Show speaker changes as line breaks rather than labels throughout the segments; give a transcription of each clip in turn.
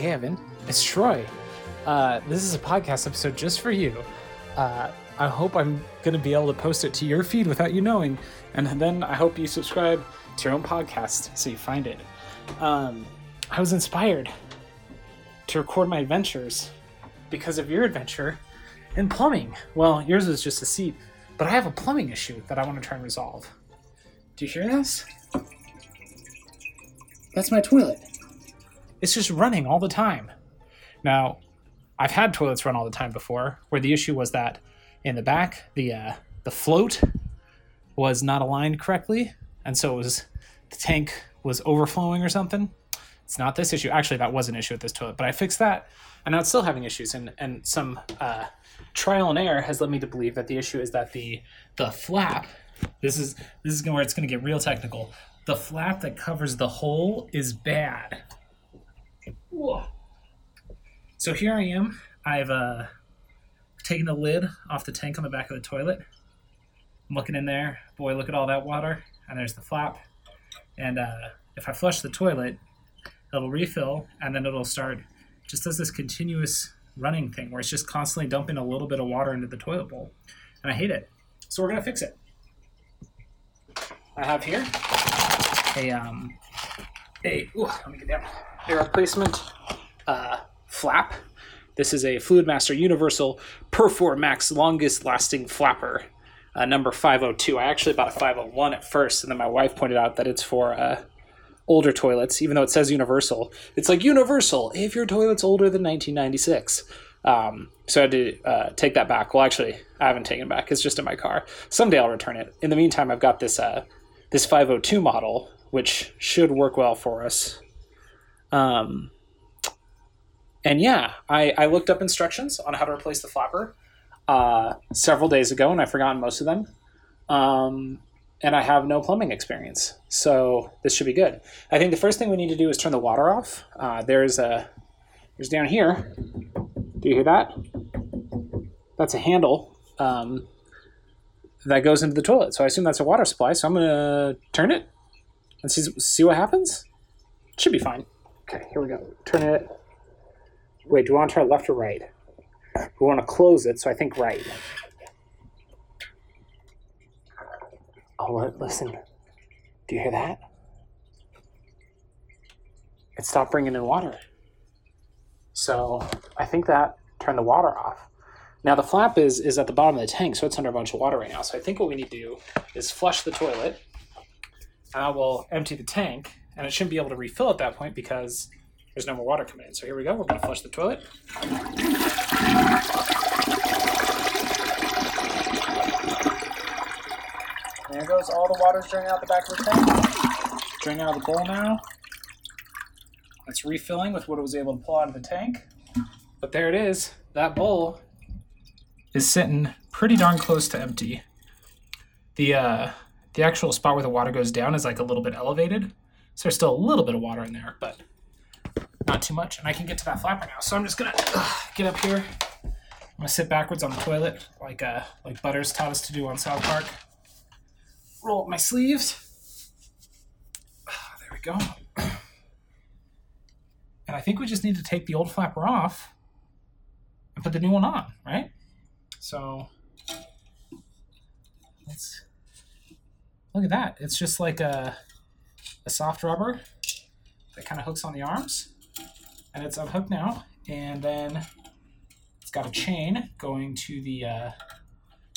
Hey, Evan, it's Troy. Uh, this is a podcast episode just for you. Uh, I hope I'm going to be able to post it to your feed without you knowing. And then I hope you subscribe to your own podcast so you find it. Um, I was inspired to record my adventures because of your adventure in plumbing. Well, yours was just a seat, but I have a plumbing issue that I want to try and resolve. Do you hear this? That's my toilet. It's just running all the time. Now, I've had toilets run all the time before, where the issue was that in the back, the uh, the float was not aligned correctly, and so it was the tank was overflowing or something. It's not this issue. Actually, that was an issue with this toilet, but I fixed that, and now it's still having issues. And and some uh, trial and error has led me to believe that the issue is that the the flap. This is this is where it's going to get real technical. The flap that covers the hole is bad. So here I am. I've uh, taken the lid off the tank on the back of the toilet. I'm looking in there. Boy, look at all that water. And there's the flap. And uh, if I flush the toilet, it'll refill and then it'll start just does this continuous running thing where it's just constantly dumping a little bit of water into the toilet bowl. And I hate it. So we're going to fix it. I have here a um a ooh, let me get down a replacement uh, flap. This is a Fluidmaster Universal PerforMAX longest lasting flapper, uh, number 502. I actually bought a 501 at first, and then my wife pointed out that it's for uh, older toilets, even though it says universal. It's like universal if your toilet's older than 1996. Um, so I had to uh, take that back. Well, actually, I haven't taken it back. It's just in my car. Someday I'll return it. In the meantime, I've got this uh, this 502 model, which should work well for us. Um, and yeah, I, I looked up instructions on how to replace the flapper uh, several days ago, and I've forgotten most of them. Um, and I have no plumbing experience, so this should be good. I think the first thing we need to do is turn the water off. Uh, there's a there's down here. Do you hear that? That's a handle um, that goes into the toilet. So I assume that's a water supply. So I'm gonna turn it and see see what happens. Should be fine. Okay, here we go. Turn it. Wait, do we want to turn left or right? We want to close it, so I think right. Oh, listen. Do you hear that? It stopped bringing in water. So I think that turned the water off. Now the flap is is at the bottom of the tank, so it's under a bunch of water right now. So I think what we need to do is flush the toilet. And I will empty the tank, and it shouldn't be able to refill at that point because there's no more water coming in. So here we go. We're going to flush the toilet. There goes all the water's draining out the back of the tank. Draining out of the bowl now. It's refilling with what it was able to pull out of the tank. But there it is. That bowl is sitting pretty darn close to empty. The uh, the actual spot where the water goes down is like a little bit elevated. So there's still a little bit of water in there, but not too much. And I can get to that flapper now. So I'm just gonna uh, get up here. I'm gonna sit backwards on the toilet, like uh, like Butters taught us to do on South Park. Roll up my sleeves. Ah, there we go. And I think we just need to take the old flapper off and put the new one on, right? So let's look at that. It's just like a, a soft rubber that kind of hooks on the arms. And it's unhooked now. And then it's got a chain going to the, uh,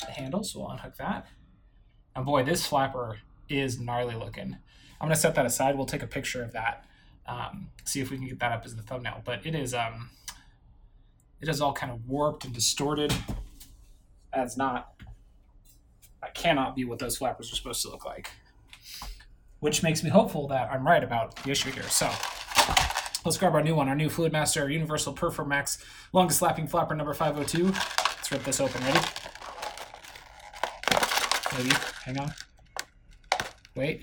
the handle, so we'll unhook that. And boy, this flapper is gnarly looking. I'm gonna set that aside. We'll take a picture of that. Um, see if we can get that up as the thumbnail. But it is um, it is all kind of warped and distorted. That's not. That cannot be what those flappers are supposed to look like. Which makes me hopeful that I'm right about the issue here. So let's grab our new one, our new Fluidmaster Universal PerforMAX longest lapping flapper number 502. Let's rip this open. Ready? Maybe. Hang on. Wait.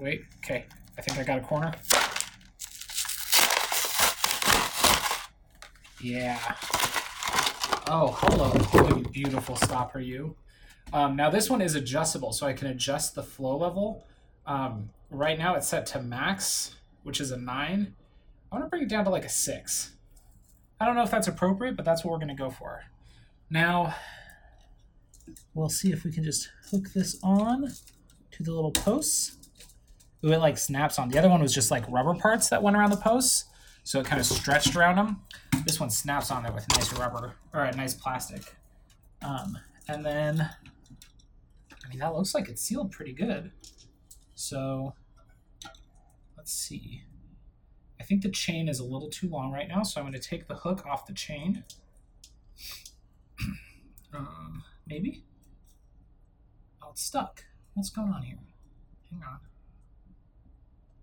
Wait. Okay. I think I got a corner. Yeah. Oh, hello. Beautiful stopper, you. Um, now this one is adjustable, so I can adjust the flow level. Um, right now it's set to max, which is a 9. I want to bring it down to like a 6. I don't know if that's appropriate, but that's what we're going to go for. Now, we'll see if we can just hook this on to the little posts. Ooh, it like snaps on. The other one was just like rubber parts that went around the posts, so it kind of stretched around them. This one snaps on there with nice rubber or a nice plastic. Um, and then, I mean, that looks like it's sealed pretty good. So, let's see. I think the chain is a little too long right now, so I'm going to take the hook off the chain. um, maybe? Oh, it's stuck. What's going on here? Hang on.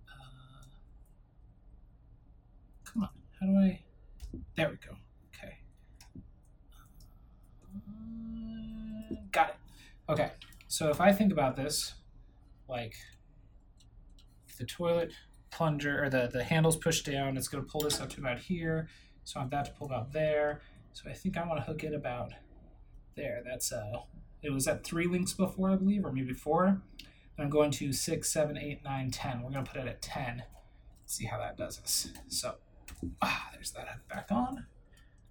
Uh, come on. How do I? There we go. Okay. Uh, got it. Okay. So if I think about this, like the toilet plunger or the, the handle's pushed down, it's going to pull this up to about here. So I have that to pull about there. So I think I want to hook it about there. That's uh, it was at three links before, I believe, or maybe four. I'm going to six, seven, eight, nine, ten. We're going to put it at ten. See how that does us. So ah, there's that back on.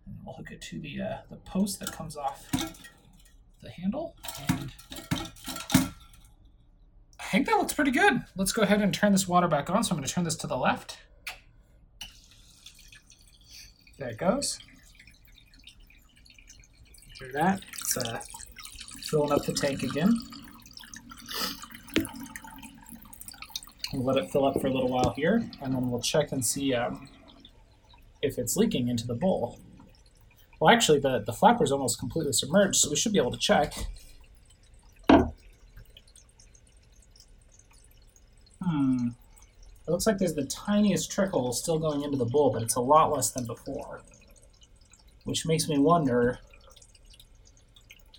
And we'll hook it to the uh, the post that comes off the handle. And I think that looks pretty good. Let's go ahead and turn this water back on. So I'm going to turn this to the left. There it goes. Hear that? It's uh, filling up the tank again. We'll let it fill up for a little while here, and then we'll check and see um, if it's leaking into the bowl. Well, actually, the, the flapper is almost completely submerged, so we should be able to check. Hmm. It looks like there's the tiniest trickle still going into the bowl, but it's a lot less than before. Which makes me wonder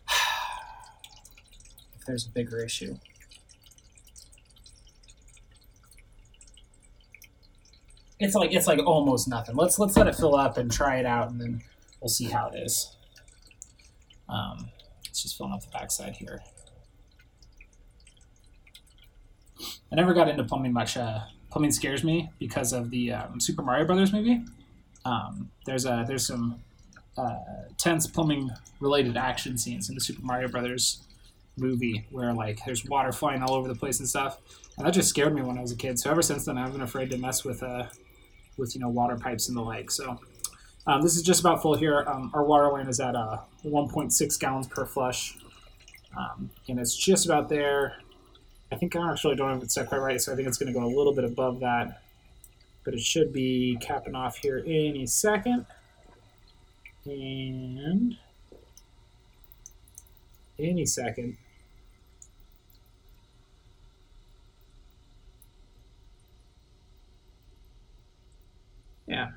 if there's a bigger issue. It's like it's like almost nothing. Let's let's let it fill up and try it out, and then we'll see how it is. Um, it's just filling up the backside here. I never got into plumbing much. Uh, plumbing scares me because of the um, Super Mario Brothers movie. Um, there's a there's some uh, tense plumbing related action scenes in the Super Mario Brothers movie where like there's water flying all over the place and stuff, and that just scared me when I was a kid. So ever since then, I've been afraid to mess with uh, with you know water pipes and the like. So um, this is just about full here. Um, our water line is at uh, 1.6 gallons per flush, um, and it's just about there. I think I actually don't have it set quite right, so I think it's going to go a little bit above that. But it should be capping off here any second. And any second. Yeah.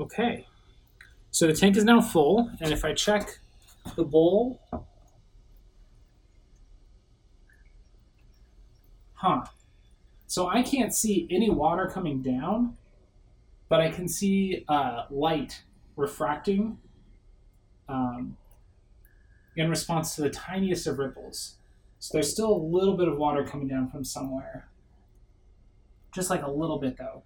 Okay. So the tank is now full, and if I check the bowl, huh. So I can't see any water coming down, but I can see uh, light refracting um, in response to the tiniest of ripples. So there's still a little bit of water coming down from somewhere. Just like a little bit, though.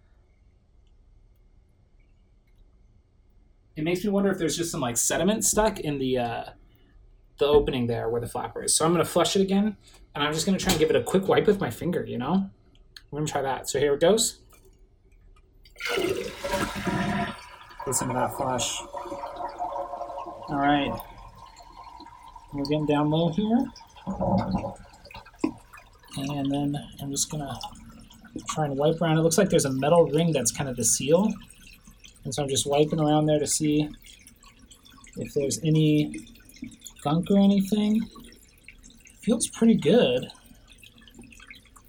It makes me wonder if there's just some like sediment stuck in the uh, the opening there where the flapper is. So I'm gonna flush it again, and I'm just gonna try and give it a quick wipe with my finger. You know, I'm gonna try that. So here it goes. Listen to that flush. All right, we're getting down low here, and then I'm just gonna try and wipe around. It looks like there's a metal ring that's kind of the seal. And so I'm just wiping around there to see if there's any gunk or anything. Feels pretty good.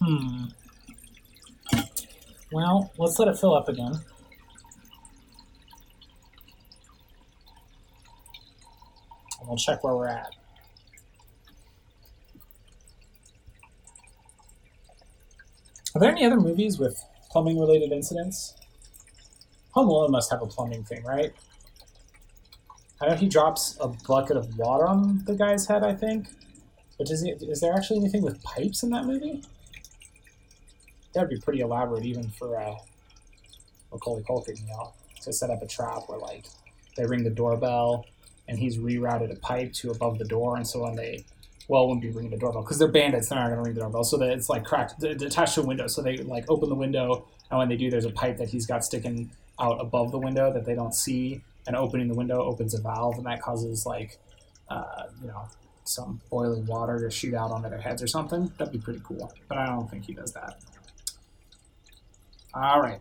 Hmm. Well, let's let it fill up again. And we'll check where we're at. Are there any other movies with plumbing related incidents? Home Alone must have a plumbing thing, right? I know he drops a bucket of water on the guy's head, I think. But does he, is there actually anything with pipes in that movie? That'd be pretty elaborate, even for uh, Macaulay Culkin, you know, to set up a trap where like they ring the doorbell and he's rerouted a pipe to above the door, and so when they well, it wouldn't be ringing the doorbell because they're bandits. They're not going to ring the doorbell, so that it's like cracked, attached to a window. So they like open the window, and when they do, there's a pipe that he's got sticking out above the window that they don't see, and opening the window opens a valve, and that causes like, uh, you know, some boiling water to shoot out onto their heads or something. That'd be pretty cool, but I don't think he does that. All right,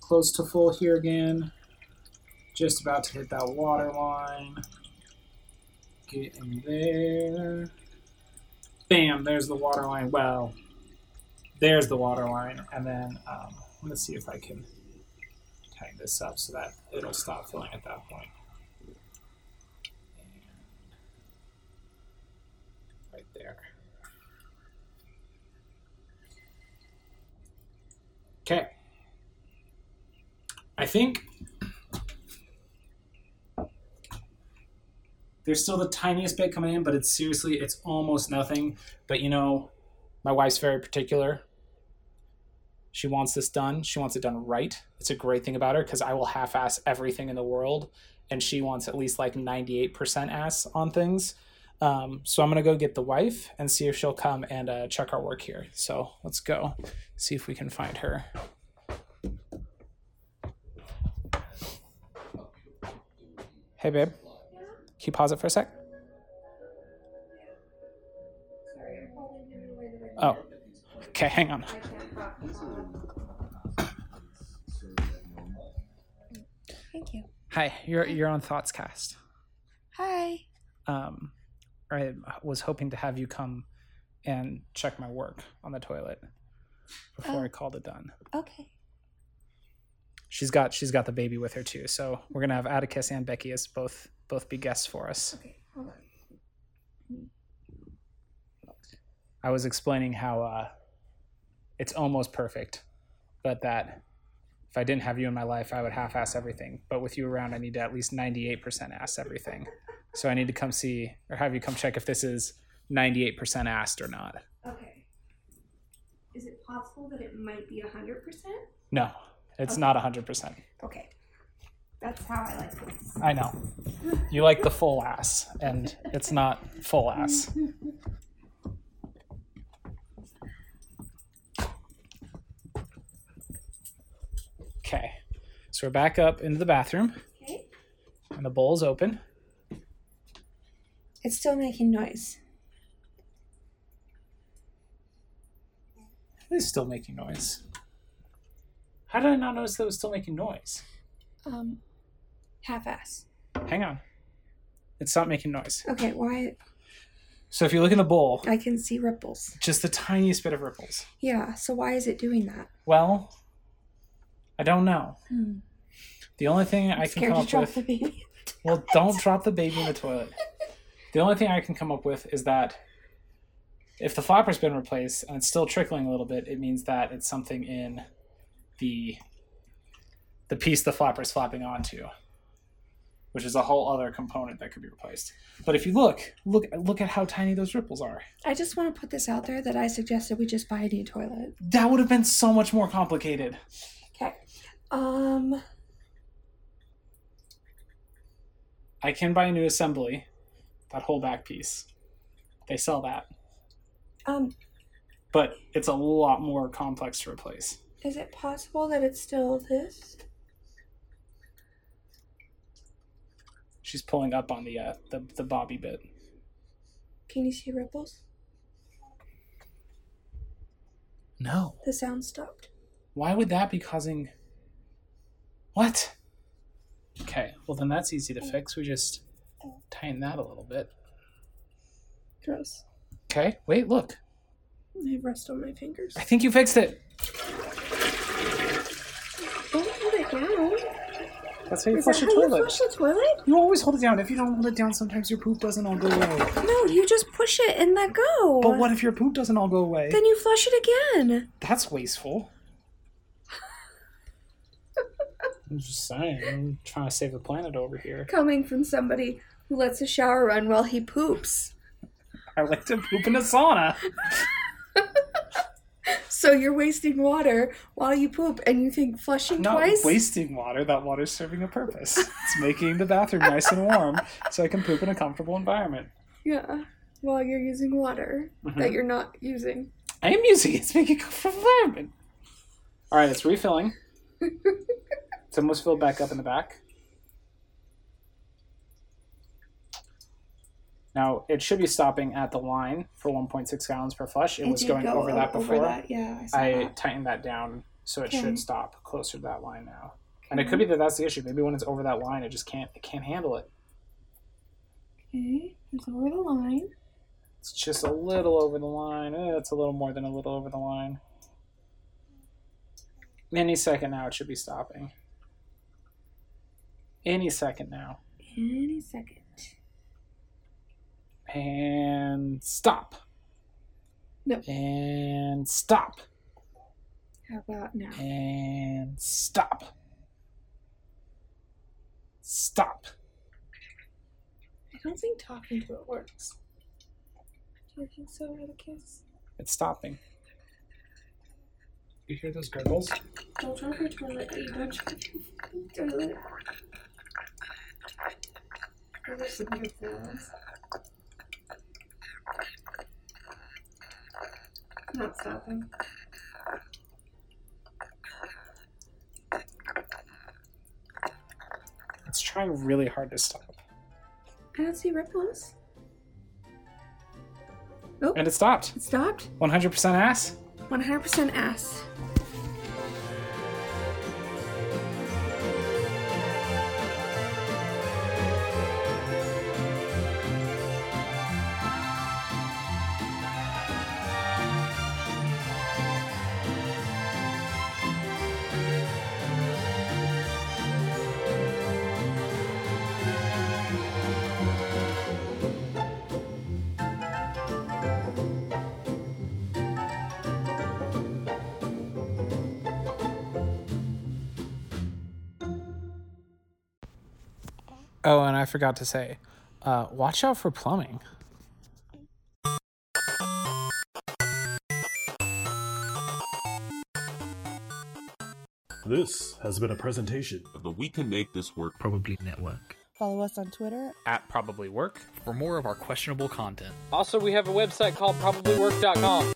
close to full here again. Just about to hit that water line. Get in there. Bam, there's the water line. Well, there's the water line. And then um, let's see if I can tighten this up so that it'll stop filling at that point. And right there. Okay. I think there's still the tiniest bit coming in, but it's seriously, it's almost nothing. But you know, my wife's very particular. She wants this done. She wants it done right. It's a great thing about her because I will half ass everything in the world, and she wants at least like 98% ass on things. Um, so I'm gonna go get the wife and see if she'll come and uh, check our work here. So let's go see if we can find her. Hey, babe. Can you pause it for a sec? Oh. Okay, hang on.
Thank you.
Hi, you're you're on Thoughtscast.
Hi.
I was hoping to have you come and check my work on the toilet before
Oh.
I called it done.
Okay.
She's got she's got the baby with her too, so we're gonna have Atticus and Becky as both both be guests for us.
Okay. Hold on.
I was explaining how uh, it's almost perfect, but that if I didn't have you in my life, I would half-ass everything. But with you around, I need to at least ninety-eight percent ass everything. So I need to come see or have you come check if this is ninety-eight percent asked or not.
Okay. Is it possible that it might be hundred percent?
No, it's
Okay.
not hundred percent.
Okay. That's how I like things.
I know. You like the full ass, and it's not full ass. Okay, so we're back up into the bathroom,
Okay.
and the bowl's open.
It's still making noise.
It's still making noise. How did I not notice that it was still making noise?
Um, half-ass.
Hang on. It stopped making noise.
Okay. Why?
So if you look in the bowl,
I can see ripples.
just the tiniest bit of ripples.
Yeah. So why is it doing that?
Well, I don't know.
Hmm.
The only thing I
I'm
can
scared
come
to
up
drop
with.
the baby.
Well, don't drop the baby in the toilet. The only thing I can come up with is that if the flapper's been replaced and it's still trickling a little bit, it means that it's something in the the piece the flapper's flapping onto, which is a whole other component that could be replaced. But if you look, look look at how tiny those ripples are.
I just want to put this out there that I suggested we just buy a new toilet.
That would have been so much more complicated.
Okay. Um.
I can buy a new assembly, that whole back piece. They sell that,
Um.
but it's a lot more complex to replace.
Is it possible that it's still this?
She's pulling up on the uh, the the bobby bit.
Can you see ripples?
No.
The sound stopped.
Why would that be causing? What? Okay. Well, then that's easy to fix. We just tighten that a little bit.
Gross.
Okay. Wait. Look.
I have rust on my fingers.
I think you fixed it.
Don't hold it down.
That's how you
Is
flush
that
your
how you flush the toilet?
You always hold it down. If you don't hold it down, sometimes your poop doesn't all go away.
No, you just push it and let go.
But what if your poop doesn't all go away?
Then you flush it again.
That's wasteful. I'm just saying. I'm trying to save the planet over here.
Coming from somebody who lets a shower run while he poops.
I like to poop in a sauna.
So you're wasting water while you poop and you think flushing
Not
twice?
wasting water. That water's serving a purpose. It's making the bathroom nice and warm so I can poop in a comfortable environment.
Yeah. While you're using water
Mhm.
that you're not using.
I am using it. It's making a comfortable environment. All right, it's refilling. it's almost filled back up in the back. Now it should be stopping at the line for 1.6 gallons per flush. It, was going
go
over that before.
that. Yeah, I saw
I
that.
tightened that down so it
Okay.
should stop closer to that line now. And it could be that that's the issue. Maybe when it's over that line, it just can't it can't handle it.
Okay, it's over the line.
It's just a little over the line. Eh, it's a little more than a little over the line. Any second now, it should be stopping. Any second now.
Any second.
And stop.
No.
And stop.
How about now?
And stop. Stop.
I don't think talking to it works. Do you think so, Atticus?
It's stopping. You hear those gurgles?
Don't drop your toilet. You don't drop your toilet. Those are some good sounds. Not stopping.
It's trying really hard to stop.
I don't see ripples.
And it stopped.
It stopped.
100% ass?
100% ass.
Oh, and I forgot to say, uh, watch out for plumbing.
This has been a presentation
of the We Can Make This Work
Probably Network.
Follow us on Twitter
At Probably Work.
For more of our questionable content,
Also, we have a website called probablywork.com.